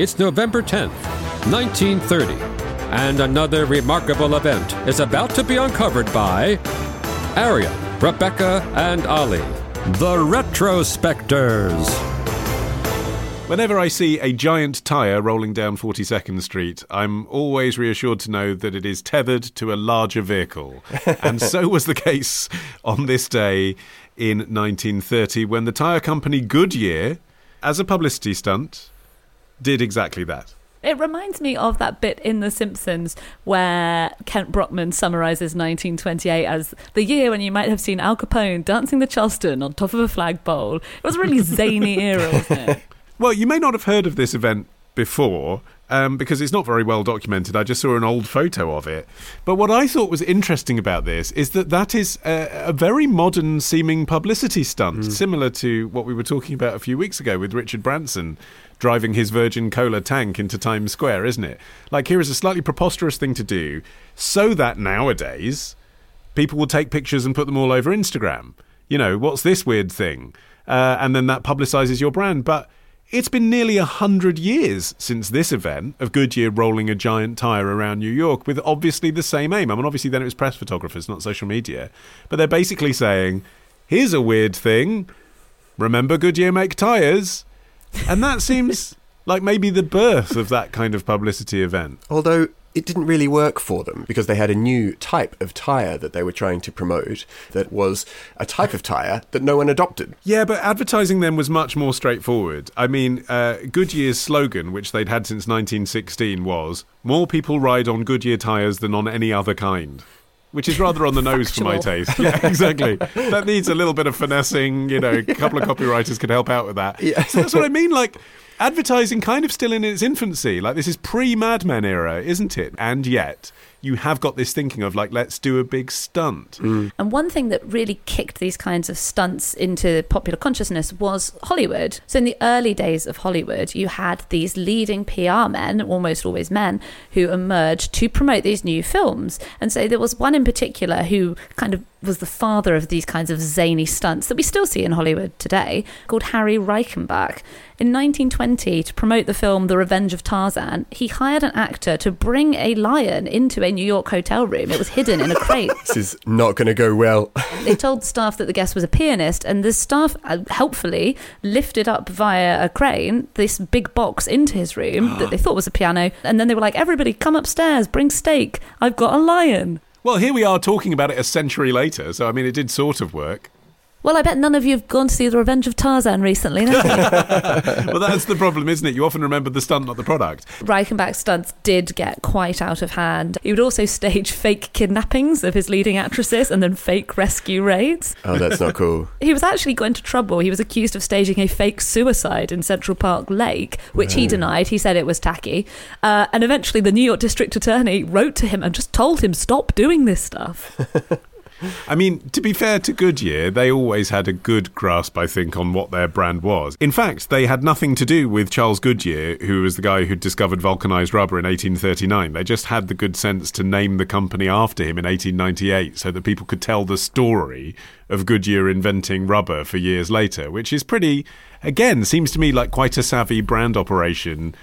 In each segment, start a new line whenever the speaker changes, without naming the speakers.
It's November 10th, 1930, and another remarkable event is about to be uncovered by Arion, Rebecca, and Olly, the Retrospectors.
Whenever I see a giant tyre rolling down 42nd Street, I'm always reassured to know that it is tethered to a larger vehicle. and so was the case on this day in 1930 when the tyre company Goodyear, as a publicity stunt, did exactly that.
It reminds me of that bit in The Simpsons where Kent Brockman summarizes 1928 as the year when you might have seen Al Capone dancing the Charleston on top of a flagpole. It was a really zany era, wasn't it?
Well, you may not have heard of this event before um, because it's not very well documented. I just saw an old photo of it. But what I thought was interesting about this is that that is a, a very modern seeming publicity stunt, similar to what we were talking about a few weeks ago with Richard Branson driving his Virgin Cola tank into Times Square, isn't it? Like, here is a slightly preposterous thing to do so that nowadays people will take pictures and put them all over Instagram. You know, what's this weird thing? Uh, and then that publicizes your brand. But it's been nearly a hundred years since this event of Goodyear rolling a giant tire around New York with obviously the same aim. I mean, obviously then it was press photographers, not social media. But they're basically saying, here's a weird thing. Remember Goodyear make tires? And that seems like maybe the birth of that kind of publicity event.
Although it didn't really work for them because they had a new type of tyre that they were trying to promote that was a type of tyre that no one adopted.
Yeah, but advertising them was much more straightforward. I mean, uh, Goodyear's slogan, which they'd had since 1916, was "More people ride on Goodyear tires than on any other kind." Which is rather on the nose for my taste. Yeah, exactly. that needs a little bit of finessing. You know, a couple of copywriters could help out with that.
Yeah.
So that's what I mean. Like, advertising kind of still in its infancy. Like, this is pre Mad Men era, isn't it? And yet, you have got this thinking of, like, let's do a big stunt. Mm.
And one thing that really kicked these kinds of stunts into popular consciousness was Hollywood. So, in the early days of Hollywood, you had these leading PR men, almost always men, who emerged to promote these new films. And so, there was one in particular who kind of was the father of these kinds of zany stunts that we still see in Hollywood today, called Harry Reichenbach. In 1920, to promote the film The Revenge of Tarzan, he hired an actor to bring a lion into a New York hotel room. It was hidden in a crate.
This is not going to go well.
they told staff that the guest was a pianist, and the staff uh, helpfully lifted up via a crane this big box into his room that they thought was a piano. And then they were like, Everybody, come upstairs, bring steak. I've got a lion.
Well, here we are talking about it a century later, so I mean, it did sort of work.
Well, I bet none of you have gone to see The Revenge of Tarzan recently, have you?
well, that's the problem, isn't it? You often remember the stunt, not the product.
Reichenbach's stunts did get quite out of hand. He would also stage fake kidnappings of his leading actresses and then fake rescue raids.
Oh, that's not cool.
He was actually got into trouble. He was accused of staging a fake suicide in Central Park Lake, which he denied. He said it was tacky. Uh, and eventually, the New York District Attorney wrote to him and just told him, stop doing this stuff.
I mean, to be fair to Goodyear, they always had a good grasp, I think, on what their brand was. In fact, they had nothing to do with Charles Goodyear, who was the guy who discovered vulcanized rubber in 1839. They just had the good sense to name the company after him in 1898 so that people could tell the story of Goodyear inventing rubber for years later, which is pretty, again, seems to me like quite a savvy brand operation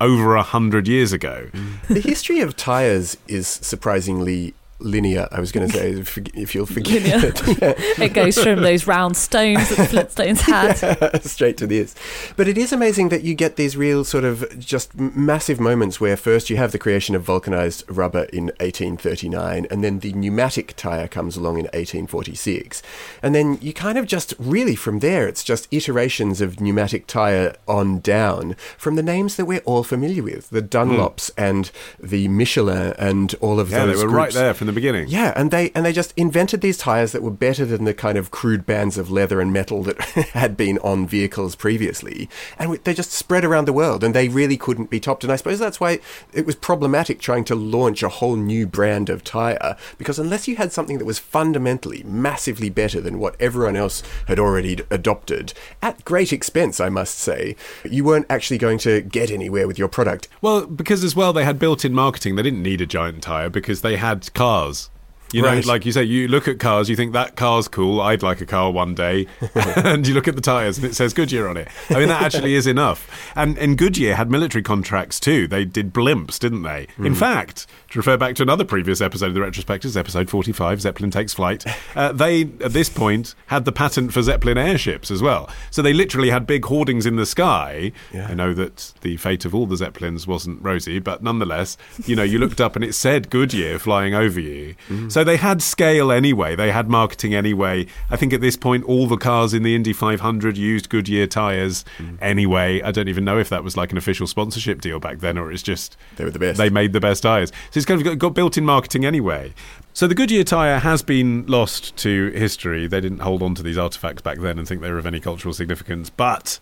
over a hundred years ago.
the history of tyres is surprisingly linear. I was going to say, if if you'll forgive
Linear.
it. Yeah.
it goes from those round stones that the Flintstones had.
straight to this. But it is amazing that you get these real sort of just massive moments where first you have the creation of vulcanized rubber in 1839, and then the pneumatic tire comes along in 1846. And then you kind of just really from there, it's just iterations of pneumatic tire on down from the names that we're all familiar with the Dunlops hmm. and the Michelin and all of
Yeah,
those
they were right there from the the beginning.
Yeah, and they and they just invented these tires that were better than the kind of crude bands of leather and metal that had been on vehicles previously, and they just spread around the world, and they really couldn't be topped. And I suppose that's why it was problematic trying to launch a whole new brand of tire because unless you had something that was fundamentally massively better than what everyone else had already adopted at great expense, I must say, you weren't actually going to get anywhere with your product.
Well, because as well they had built-in marketing. They didn't need a giant tire because they had cars loves. You know,
Right.
like you say, you look at cars, you think that car's cool. I'd like a car one day, and you look at the tires and it says Goodyear on it. I mean, that actually is enough. And and Goodyear had military contracts too. They did blimps, didn't they? In fact, to refer back to another previous episode of the Retrospectors, episode forty-five, Zeppelin takes flight. Uh, they at this point had the patent for Zeppelin airships as well. So they literally had big hoardings in the sky. I know that the fate of all the Zeppelins wasn't rosy, but nonetheless, you know, you looked up and it said Goodyear flying over you. So they had scale anyway. They had marketing anyway. I think at this point, all the cars in the Indy 500 used Goodyear tires mm. anyway. I don't even know if that was like an official sponsorship deal back then or it's just
They were the best.
They made the best tires. So it's kind of got, got built-in marketing anyway. So the Goodyear tire has been lost to history. They didn't hold on to these artifacts back then and think they were of any cultural significance. But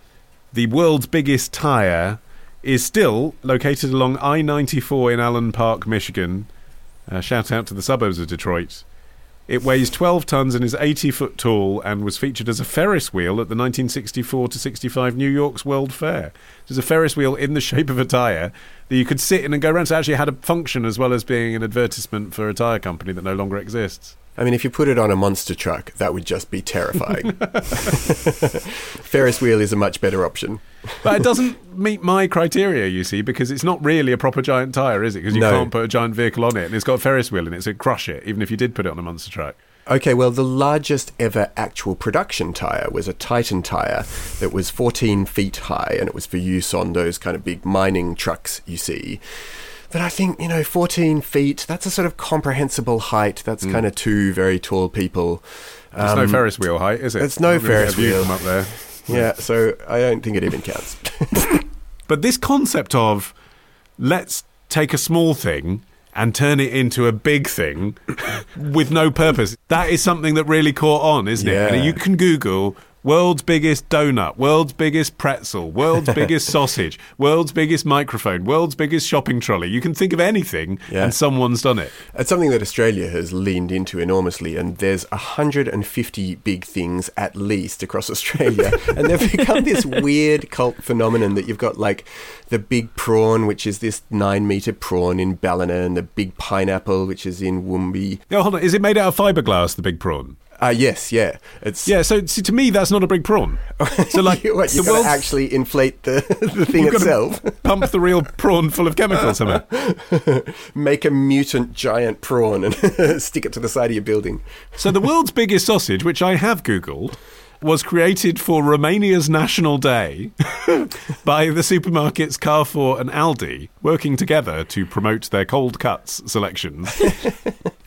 the world's biggest tire is still located along I-94 in Allen Park, Michigan. Uh, shout out to the suburbs of Detroit. It weighs 12 tons and is 80 foot tall and was featured as a Ferris wheel at the 1964 to 65 New York's World Fair. There's a Ferris wheel in the shape of a tyre that you could sit in and go around. So it actually had a function as well as being an advertisement for a tyre company that no longer exists.
I mean, if you put it on a monster truck, that would just be terrifying. Ferris wheel is a much better option.
But it doesn't meet my criteria, you see, because it's not really a proper giant tyre, is it? Because you
No.
can't put a giant vehicle on it and it's got a Ferris wheel in it, so it'd crush it, even if you did put it on a monster truck.
Okay, well, the largest ever actual production tyre was a Titan tyre that was 14 feet high, and it was for use on those kind of big mining trucks you see. But I think, you know, 14 feet, that's a sort of comprehensible height. That's hmm. kind of two very tall people.
There's no um, Ferris wheel height, is it?
it's no
I'm gonna get a
Ferris wheel.
up there.
Yeah, so I don't think it even counts.
But this concept of let's take a small thing and turn it into a big thing with no purpose, that is something that really caught on, isn't it?
Yeah.
And you can Google world's biggest donut, world's biggest pretzel, world's biggest sausage, world's biggest microphone, world's biggest shopping trolley. You can think of anything
Yeah.
and someone's done it.
It's something that Australia has leaned into enormously, and there's 150 big things at least across Australia, and they've become this weird cult phenomenon that you've got like the big prawn, which is this nine meter prawn in Ballina, and the big pineapple, which is in Woombye.
No, hold on. Is it made out of fiberglass, the big prawn?
Uh, yes, yeah, it's
Yeah, so see, to me, that's not a big prawn. So, like,
you, what,
the
you've got to actually inflate the the thing itself,
pump the real prawn full of chemicals somehow.
make a mutant giant prawn, and stick it to the side of your building.
So the world's biggest sausage, which I have googled, was created for Romania's National Day by the supermarkets Carrefour and Aldi, working together to promote their cold cuts selections.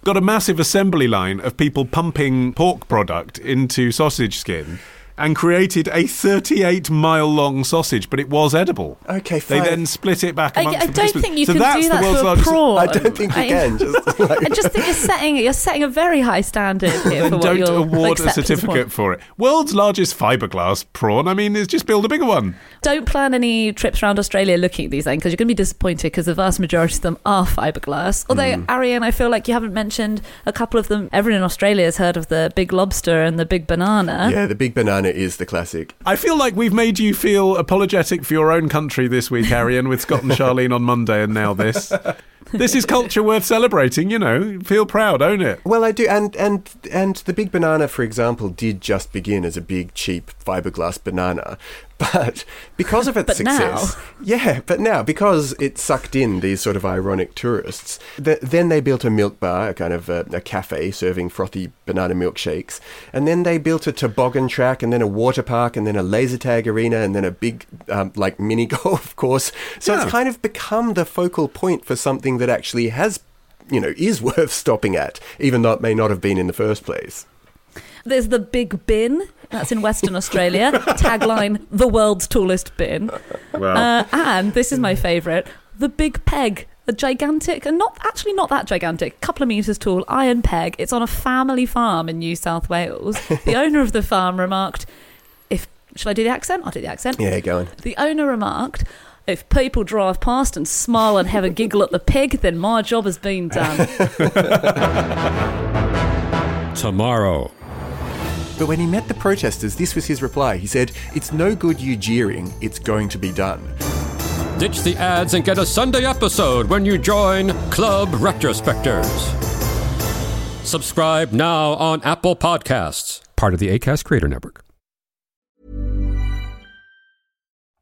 Got a massive assembly line of people pumping pork product into sausage skin. And created a 38 mile long sausage, but it was edible.
Okay,
They then split it back
I,
amongst
I
the
don't
participants.
think you
so
can
that's
do
the
that
world's
to a
largest-
prawn.
I don't think you
I-
can. Just like,
I just think you're setting you're setting a very high standard here for
Then
what
don't
you'll
award a certificate for it. World's largest fiberglass prawn. I mean, it's just build a bigger one.
Don't plan any trips around Australia looking at these things because you're going to be disappointed because the vast majority of them are fiberglass. Although,
Hmm.
Arion, I feel like you haven't mentioned a couple of them. Everyone in Australia has heard of the big lobster and the big banana.
yeah, the big banana is the classic.
I feel like we've made you feel apologetic for your own country this week, Arion, with Scott and Charlene on Monday and now this. This is culture worth celebrating, you know. Feel proud, own it.
Well, I do, and and and the big banana, for example, did just begin as a big, cheap fiberglass banana, but because of its
But
success, yeah, but now because it sucked in these sort of ironic tourists, th- then they built a milk bar, a kind of a, a cafe serving frothy banana milkshakes, and then they built a toboggan track, and then a water park, and then a laser tag arena, and then a big um, like mini golf course. So
Yeah.
it's kind of become the focal point for something that actually has you know, is worth stopping at, even though it may not have been in the first place.
There's the big bin. That's in Western Australia. Tagline: the world's tallest bin.
Well,
Uh, and this is my favourite: the big peg. a gigantic, and not actually not that gigantic, couple of meters tall iron peg. It's on a family farm in New South Wales. the owner of the farm remarked, "If shall I do the accent? I'll do the accent."
Yeah, go on.
The owner remarked. If people drive past and smile and have a giggle at the pig, then my job has been done.
Tomorrow.
But when he met the protesters, this was his reply. He said, It's no good you jeering, it's going to be done.
Ditch the ads and get a Sunday episode when you join Club Retrospectors. Subscribe now on Apple Podcasts, part of the ACAST Creator Network.